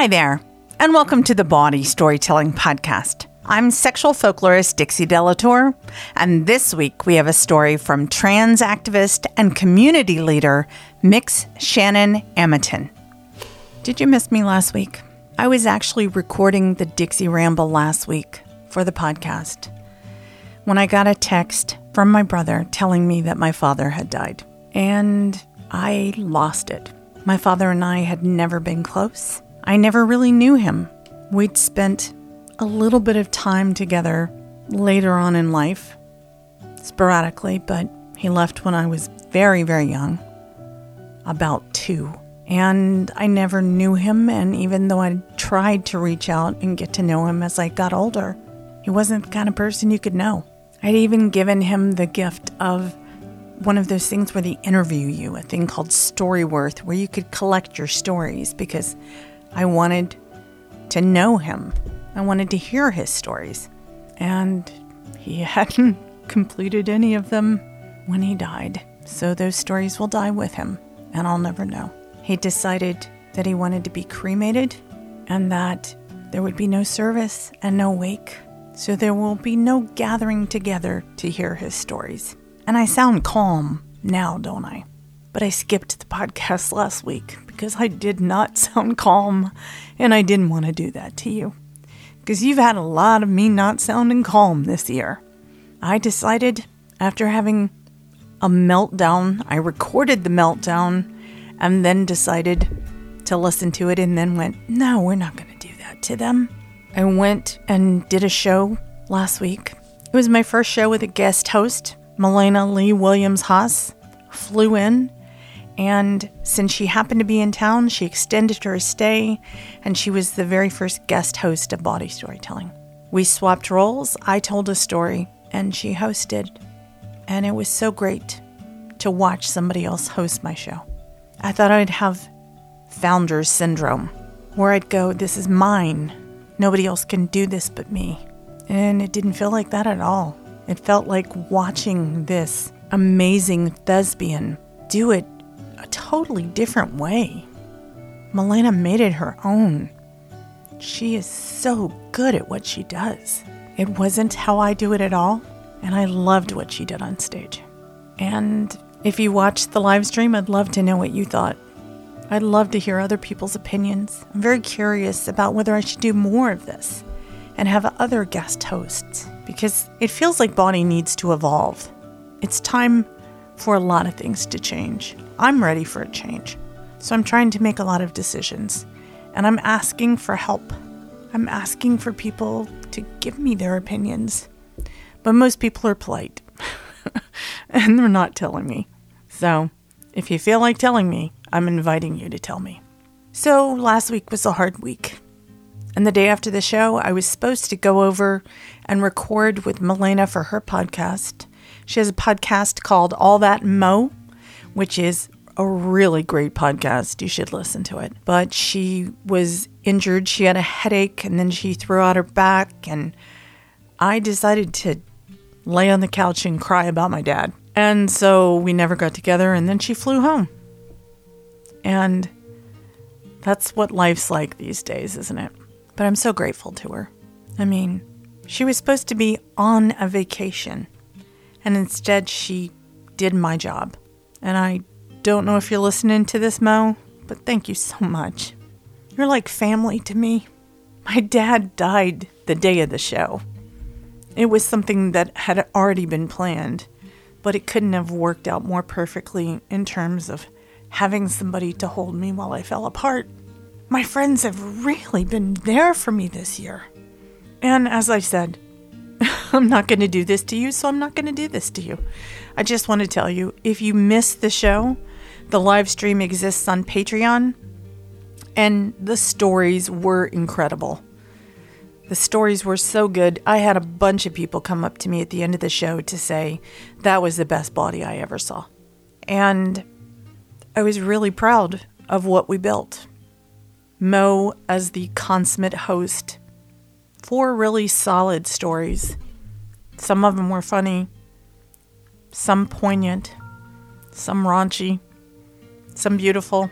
Hi there, and welcome to the Bawdy Storytelling Podcast. I'm sexual folklorist Dixie De La Tour, and this week we have a story from trans activist and community leader Mix Shannon Amitin. Did you miss me last week? I was actually recording the Dixie Ramble last week for the podcast when I got a text from my brother telling me that my father had died. And I lost it. My father and I had never been close. I never really knew him. We'd spent a little bit of time together later on in life, sporadically, but he left when I was very, very young, about two. And I never knew him, and even though I tried to reach out and get to know him as I got older, he wasn't the kind of person you could know. I'd even given him the gift of one of those things where they interview you, a thing called Storyworth, where you could collect your stories because I wanted to know him. I wanted to hear his stories. And he hadn't completed any of them when he died. So those stories will die with him, and I'll never know. He decided that he wanted to be cremated and that there would be no service and no wake. So there will be no gathering together to hear his stories. And I sound calm now, don't I? But I skipped the podcast last week because I did not sound calm and I didn't want to do that to you. Because you've had a lot of me not sounding calm this year. I decided after having a meltdown, I recorded the meltdown and then decided to listen to it and then went, no, we're not going to do that to them. I went and did a show last week. It was my first show with a guest host, Melena Lee Williams Haas, flew in. And since she happened to be in town, she extended her stay, and she was the very first guest host of Bawdy Storytelling. We swapped roles. I told a story, and she hosted. And it was so great to watch somebody else host my show. I thought I'd have founder's syndrome, where I'd go, This is mine. Nobody else can do this but me. And it didn't feel like that at all. It felt like watching this amazing thespian do it a totally different way. Melena made it her own. She is so good at what she does. It wasn't how I do it at all, and I loved what she did on stage. And if you watched the live stream, I'd love to know what you thought. I'd love to hear other people's opinions. I'm very curious about whether I should do more of this and have other guest hosts because it feels like Body needs to evolve. It's time for a lot of things to change. I'm ready for a change. So I'm trying to make a lot of decisions and I'm asking for help. I'm asking for people to give me their opinions. But most people are polite and they're not telling me. So if you feel like telling me, I'm inviting you to tell me. So last week was a hard week. And the day after the show, I was supposed to go over and record with Melena for her podcast. She has a podcast called All That Mo, which is a really great podcast. You should listen to it. But she was injured. She had a headache and then she threw out her back. And I decided to lay on the couch and cry about my dad. And so we never got together. And then she flew home. And that's what life's like these days, isn't it? But I'm so grateful to her. I mean, she was supposed to be on a vacation, and instead she did my job. And I don't know if you're listening to this, Mo, but thank you so much. You're like family to me. My dad died the day of the show. It was something that had already been planned, but it couldn't have worked out more perfectly in terms of having somebody to hold me while I fell apart. My friends have really been there for me this year. And as I said, I'm not going to do this to you, so I'm not going to do this to you. I just want to tell you if you missed the show, the live stream exists on Patreon, and the stories were incredible. The stories were so good. I had a bunch of people come up to me at the end of the show to say that was the best body I ever saw. And I was really proud of what we built. Mo, as the consummate host, four really solid stories. Some of them were funny, some poignant, some raunchy, some beautiful.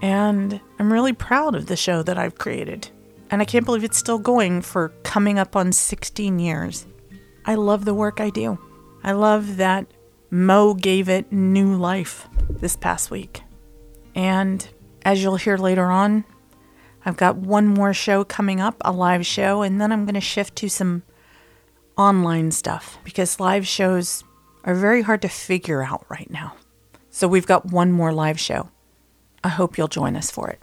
And I'm really proud of the show that I've created. And I can't believe it's still going for coming up on 16 years. I love the work I do. I love that Mo gave it new life this past week. And as you'll hear later on, I've got one more show coming up, a live show, and then I'm going to shift to some online stuff because live shows are very hard to figure out right now. So we've got one more live show. I hope you'll join us for it.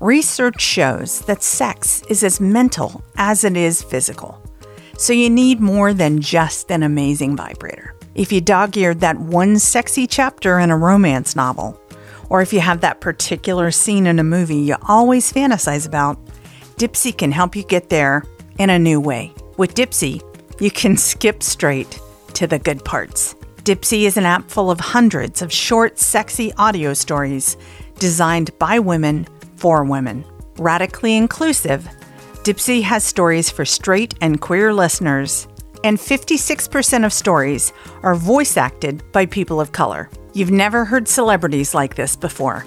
Research shows that sex is as mental as it is physical. So you need more than just an amazing vibrator. If you dog eared that one sexy chapter in a romance novel, or if you have that particular scene in a movie you always fantasize about, Dipsea can help you get there in a new way. With Dipsea, you can skip straight to the good parts. Dipsea is an app full of hundreds of short, sexy audio stories designed by women for women. Radically inclusive, Dipsea has stories for straight and queer listeners, and 56% of stories are voice acted by people of color. You've never heard celebrities like this before.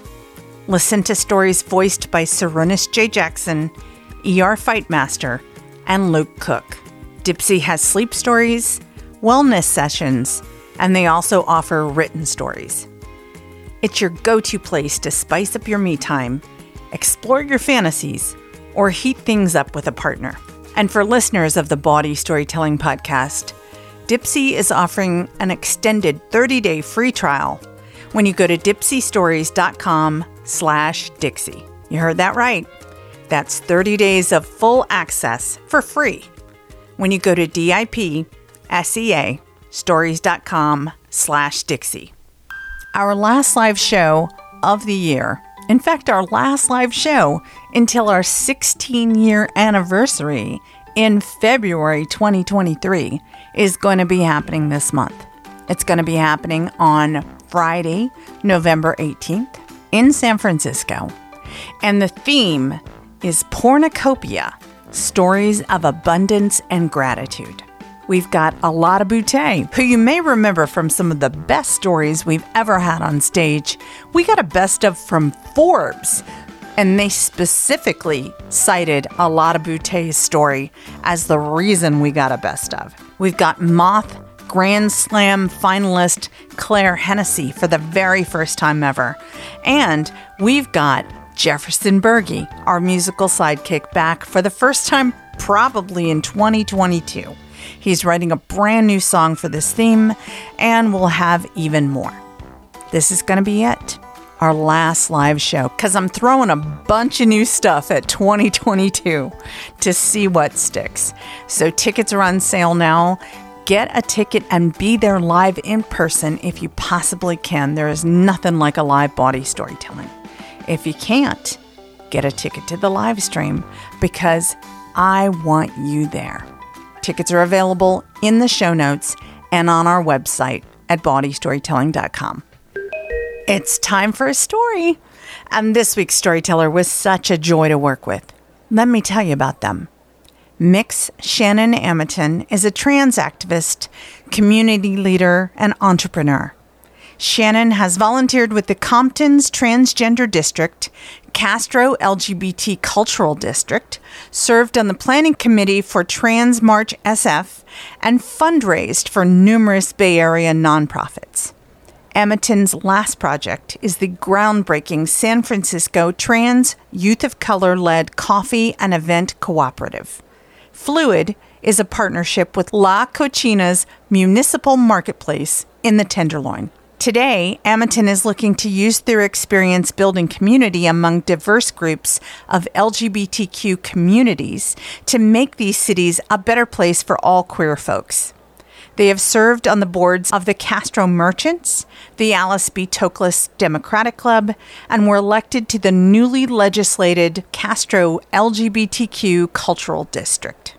Listen to stories voiced by Sarunas J. Jackson, ER Fightmaster, and Luke Cook. Dipsea has sleep stories, wellness sessions, and they also offer written stories. It's your go to place to spice up your me time, explore your fantasies, or heat things up with a partner. And for listeners of the Bawdy Storytelling Podcast, Dipsea is offering an extended 30-day free trial when you go to dipseastories.com slash Dixie. You heard that right. That's 30 days of full access for free when you go to D-I-P-S-E-A stories.com slash Dixie. Our last live show of the year, in fact, our last live show until our 16 year anniversary in February 2023 is going to be happening this month. It's going to be happening on Friday, November 18th in San Francisco. And the theme is Pornocopia Stories of Abundance and Gratitude. We've got Alada Boutte, who you may remember from some of the best stories we've ever had on stage. We got a best of from Forbes, and they specifically cited Alada Boutte's story as the reason we got a best of. We've got Moth Grand Slam finalist Claire Hennessy for the very first time ever. And we've got Jefferson Berge, our musical sidekick, back for the first time probably in 2022. He's writing a brand new song for this theme, and we'll have even more. This is going to be it. Our last live show, because I'm throwing a bunch of new stuff at 2022 to see what sticks. So, tickets are on sale now. Get a ticket and be there live in person if you possibly can. There is nothing like a live body storytelling. If you can't, get a ticket to the live stream because I want you there. Tickets are available in the show notes and on our website at bawdystorytelling.com. It's time for a story. And this week's storyteller was such a joy to work with. Let me tell you about them. Mix Shannon Amitin is a trans activist, community leader, and entrepreneur. Shannon has volunteered with the Compton's Transgender District, Castro LGBT Cultural District, served on the planning committee for Trans March SF, and fundraised for numerous Bay Area nonprofits. Amitin's last project is the groundbreaking San Francisco Trans Youth of Color led coffee and event cooperative. Fluid is a partnership with La Cocina's municipal marketplace in the Tenderloin. Today, Amitin is looking to use their experience building community among diverse groups of LGBTQ communities to make these cities a better place for all queer folks. They have served on the boards of the Castro Merchants, the Alice B. Toklas Democratic Club, and were elected to the newly legislated Castro LGBTQ Cultural District.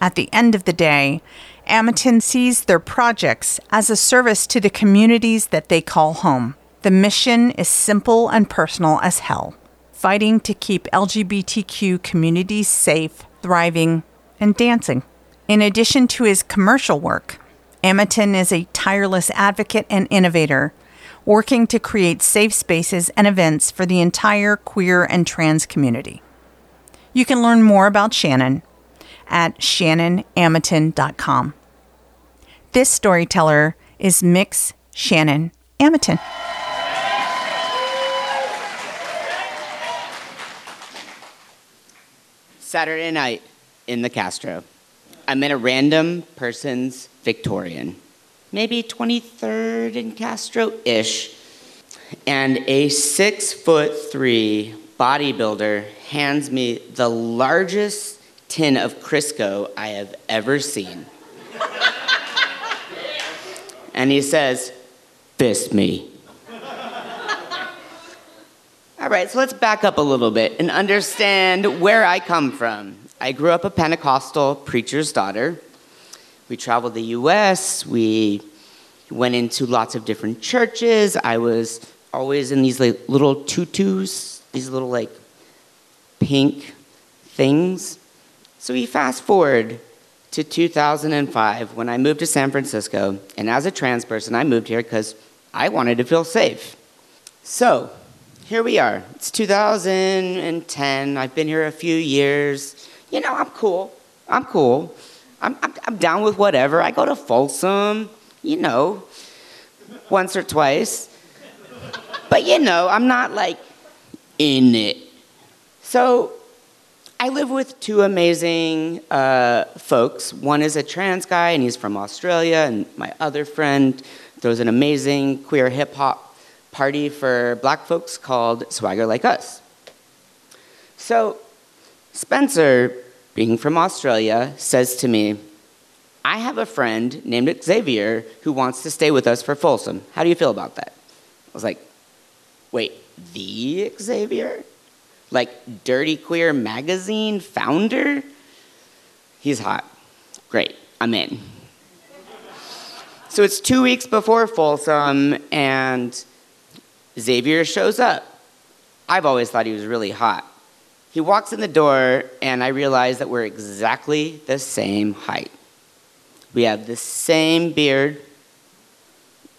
At the end of the day, Amitin sees their projects as a service to the communities that they call home. The mission is simple and personal as hell fighting to keep LGBTQ communities safe, thriving, and dancing. In addition to his commercial work, Amitin is a tireless advocate and innovator, working to create safe spaces and events for the entire queer and trans community. You can learn more about Shannon at shannonamitin.com. This storyteller is Mix Shannon Amitin. Saturday night in the Castro. I'm in a random person's Victorian, maybe 23rd in Castro ish. And a six foot three bodybuilder hands me the largest tin of Crisco I have ever seen. And he says, Fist me. All right, so let's back up a little bit and understand where I come from. I grew up a Pentecostal preacher's daughter. We traveled the US, we went into lots of different churches. I was always in these like little tutus, these little like pink things. So we fast forward to 2005 when I moved to San Francisco, and as a trans person, I moved here because I wanted to feel safe. So, here we are. It's 2010. I've been here a few years. You know, I'm cool. I'm cool. I'm, I'm, I'm down with whatever. I go to Folsom, you know, once or twice. But you know, I'm not like in it. So I live with two amazing uh, folks. One is a trans guy, and he's from Australia, and my other friend throws an amazing queer hip hop party for black folks called Swagger Like Us. So, Spencer, being from Australia, says to me, I have a friend named Xavier who wants to stay with us for Folsom. How do you feel about that? I was like, wait, the Xavier? Like Dirty Queer magazine founder? He's hot. Great, I'm in. So it's two weeks before Folsom, and Xavier shows up. I've always thought he was really hot. He walks in the door, and I realize that we're exactly the same height. We have the same beard,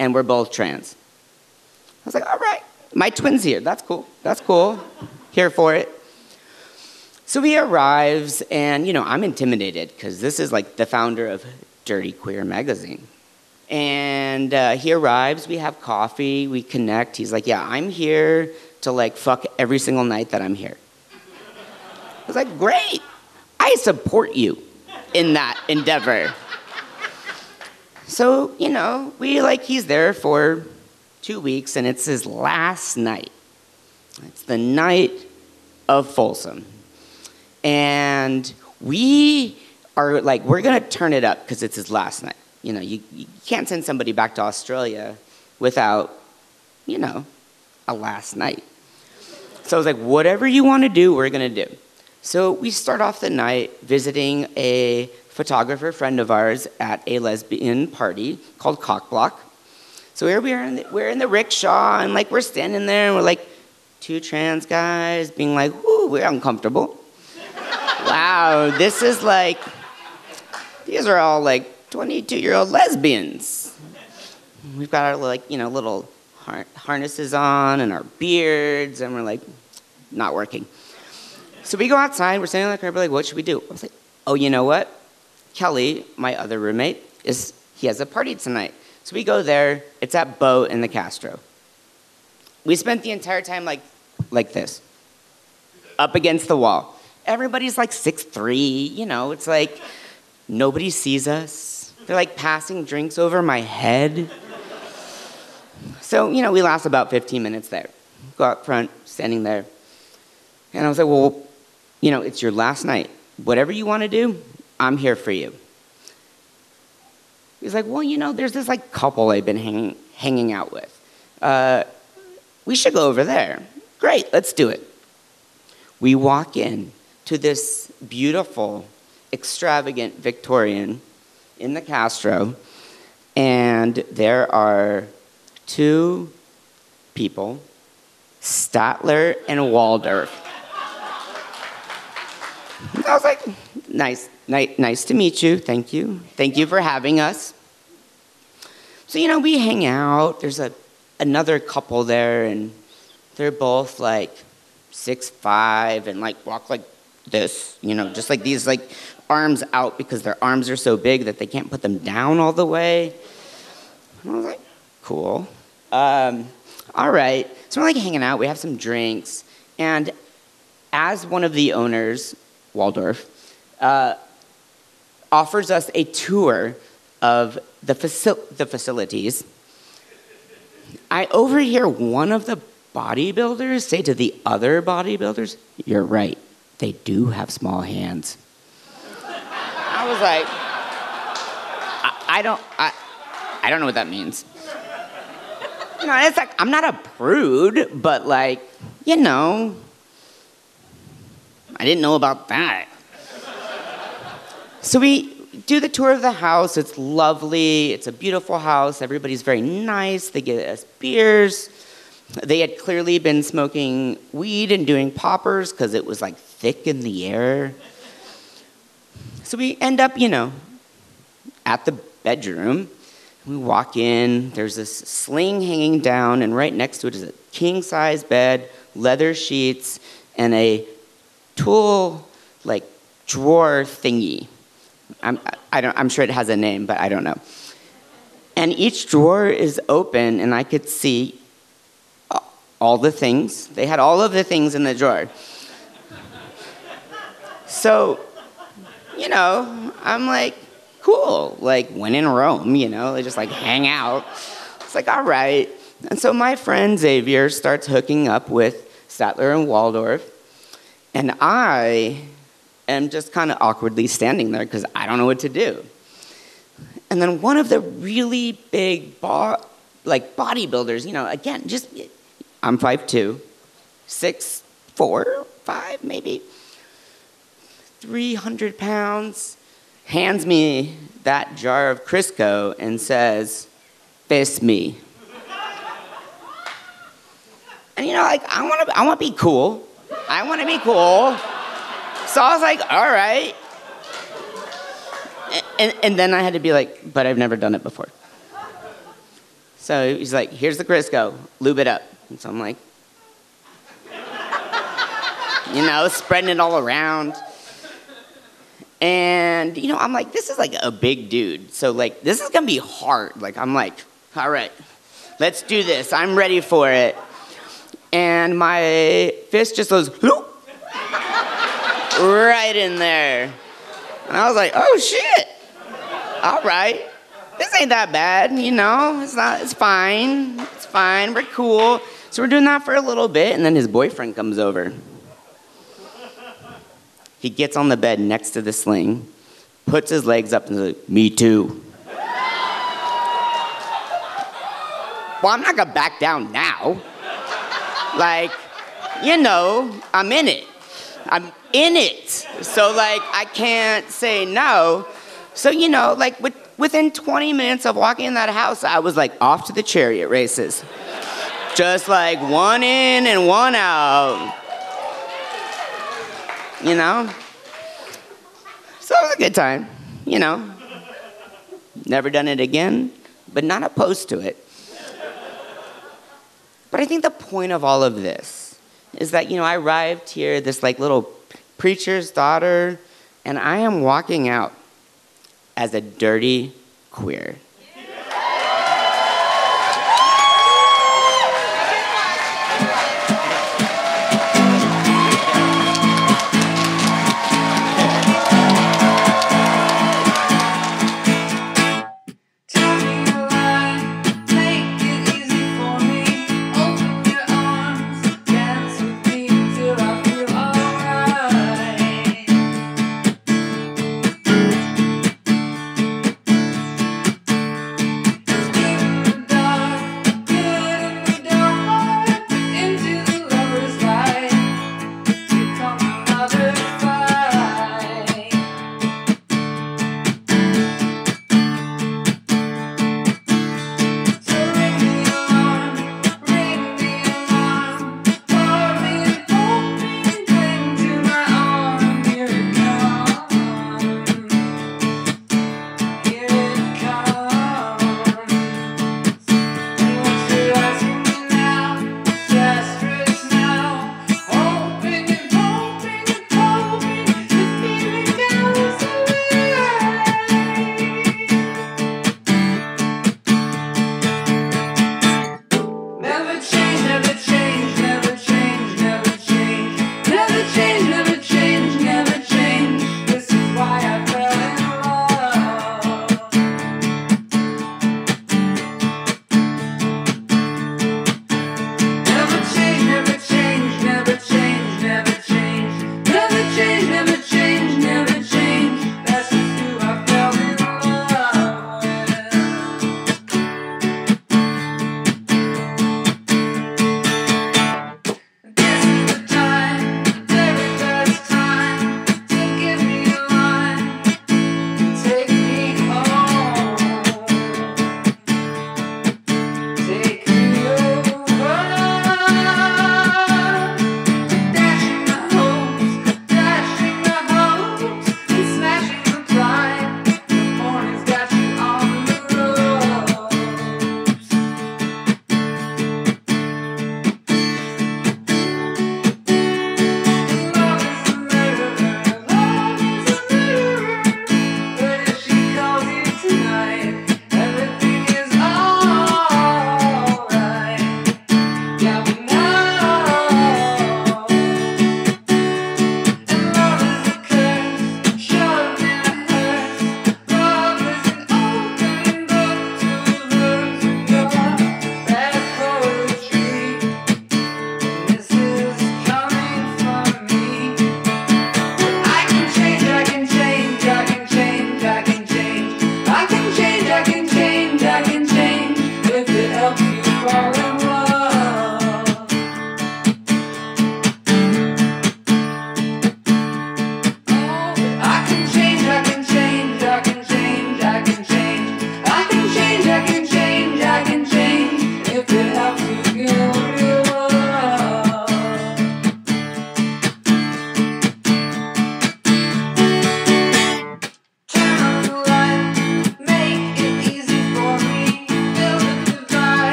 and we're both trans. I was like, all right, my twin's here. That's cool. That's cool. Here for it. So he arrives, and you know, I'm intimidated because this is like the founder of Dirty Queer magazine. And uh, he arrives, we have coffee, we connect. He's like, Yeah, I'm here to like fuck every single night that I'm here. I was like, Great, I support you in that endeavor. So, you know, we like, he's there for two weeks, and it's his last night. It's the night of Folsom. And we are like, we're gonna turn it up because it's his last night. You know, you, you can't send somebody back to Australia without, you know, a last night. So I was like, whatever you want to do, we're going to do. So we start off the night visiting a photographer friend of ours at a lesbian party called Cockblock. So here we are, in the, we're in the rickshaw, and like we're standing there, and we're like two trans guys being like, "Ooh, we're uncomfortable." wow, this is like, these are all like 22 year old lesbians. We've got our like, you know, little har- harnesses on and our beards, and we're like, not working. So we go outside, we're standing on the curb, we're like, what should we do? I was like, oh, you know what? Kelly, my other roommate, is he has a party tonight. So we go there. It's at Beaux in the Castro. We spent the entire time like, like this, up against the wall. Everybody's like six three. You know, it's like nobody sees us. They're like passing drinks over my head. So, you know, we last about 15 minutes there. Go out front, standing there. And I was like, well, you know, it's your last night. Whatever you want to do, I'm here for you. He's like, well, you know, there's this like couple I've been hanging, hanging out with. Uh, we should go over there. Great, let's do it. We walk in to this beautiful, extravagant Victorian in the Castro, and there are two people, Statler and Waldorf. I was like, nice, nice, nice to meet you. Thank you. Thank you for having us. So, you know, we hang out. There's a, another couple there, and they're both like six five and like walk like this, you know, just like these like arms out because their arms are so big that they can't put them down all the way. And I was like, cool. Um, all right. So we're like hanging out. We have some drinks, and as one of the owners, Waldorf, uh, offers us a tour of the, faci- the facilities. I overhear one of the bodybuilders say to the other bodybuilders, You're right, they do have small hands. I was like, I, I don't, I, I don't know what that means. You know, it's like, I'm not a prude, but like, you know, I didn't know about that. So we do the tour of the house. It's lovely. It's a beautiful house. Everybody's very nice. They get us beers. They had clearly been smoking weed and doing poppers because it was like thick in the air. So we end up, you know, at the bedroom. We walk in, there's this sling hanging down, and right next to it is a king size bed, leather sheets, and a tool like drawer thingy. I'm, I don't, I'm sure it has a name, but I don't know. And each drawer is open, and I could see all the things. They had all of the things in the drawer. So, you know, I'm like, cool. Like, when in Rome, you know, they just like hang out. It's like, all right. And so my friend Xavier starts hooking up with Statler and Waldorf. And I am just kind of awkwardly standing there because I don't know what to do. And then one of the really big bo- like bodybuilders, you know, again, just I'm 5'2", 6'4", 5 maybe, 300 pounds, hands me that jar of Crisco and says, fist me. and you know, like, I want to I wanna be cool. I want to be cool. So I was like, all right. And, and, and then I had to be like, but I've never done it before. So he's like, here's the Crisco, lube it up. And so I'm like, you know, spreading it all around. And, you know, I'm like, this is like a big dude. So, like, this is gonna be hard. Like, I'm like, all right, let's do this. I'm ready for it. And my fist just goes, right in there. And I was like, oh shit. All right. This ain't that bad, you know? It's not, it's fine. It's fine. We're cool. So we're doing that for a little bit, and then his boyfriend comes over. He gets on the bed next to the sling, puts his legs up, and like, Me too. well, I'm not gonna back down now. Like, you know, I'm in it. I'm in it. So, like, I can't say no. So, you know, like, with, within 20 minutes of walking in that house, I was like off to the chariot races. Just like one in and one out. You know? So it was a good time, you know. Never done it again, but not opposed to it. But I think the point of all of this is that, you know, I arrived here, this like little preacher's daughter, and I am walking out as a dirty queer.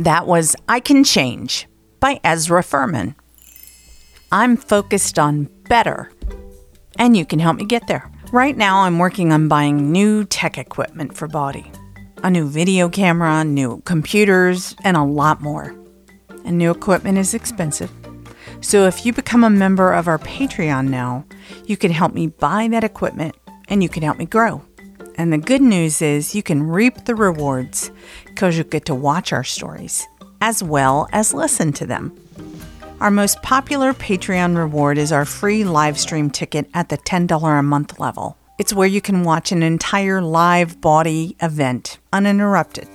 That was I Can Change by Ezra Furman. I'm focused on better, and you can help me get there. Right now, I'm working on buying new tech equipment for Bawdy a new video camera, new computers, and a lot more. And new equipment is expensive. So if you become a member of our Patreon now, you can help me buy that equipment and you can help me grow. And the good news is you can reap the rewards because you get to watch our stories as well as listen to them. Our most popular Patreon reward is our free live stream ticket at the $10 a month level. It's where you can watch an entire live body event uninterrupted.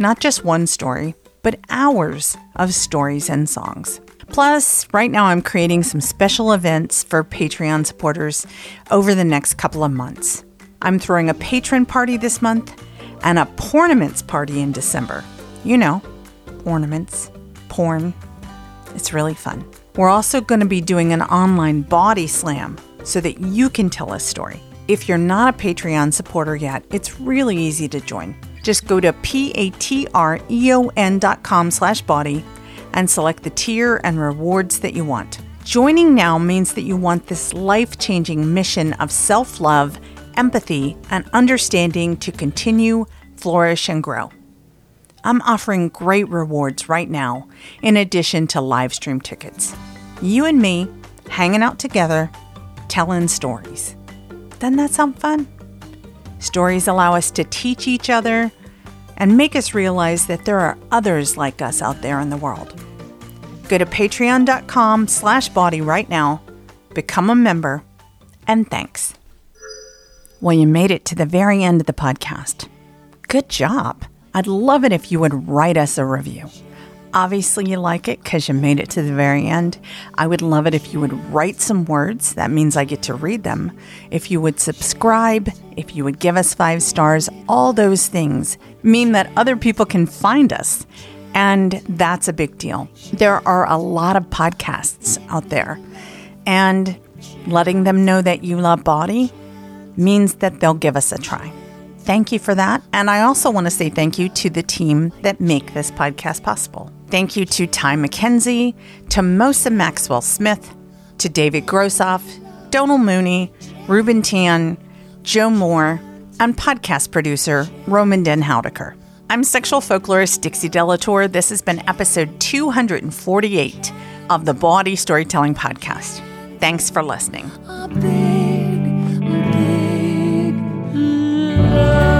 Not just one story, but hours of stories and songs. Plus, right now I'm creating some special events for Patreon supporters over the next couple of months. I'm throwing a patron party this month and a pornaments party in December. You know, ornaments, porn. It's really fun. We're also going to be doing an online body slam so that you can tell a story. If you're not a Patreon supporter yet, it's really easy to join. Just go to p-a-t-r-e-o-n.com slash body and select the tier and rewards that you want. Joining now means that you want this life-changing mission of self-love, empathy, and understanding to continue, flourish, and grow. I'm offering great rewards right now, in addition to live stream tickets. You and me hanging out together, telling stories. Doesn't that sound fun? Stories allow us to teach each other and make us realize that there are others like us out there in the world. Go to patreon.com slash body right now, become a member, and thanks. Well, you made it to the very end of the podcast. Good job. I'd love it if you would write us a review. Obviously, you like it because you made it to the very end. I would love it if you would write some words. That means I get to read them. If you would subscribe, if you would give us five stars, all those things mean that other people can find us. And that's a big deal. There are a lot of podcasts out there. And letting them know that you love body means that they'll give us a try. Thank you for that. And I also want to say thank you to the team that make this podcast possible. Thank you to Ty McKenzie, to Mosa Maxwell Smith, to David Grossoff, Donald Mooney, Ruben Tan, Joe Moore, and podcast producer Roman Den Houdeker. I'm sexual folklorist Dixie De La Tour. This has been episode 248 of the Bawdy Storytelling Podcast. Thanks for listening. love.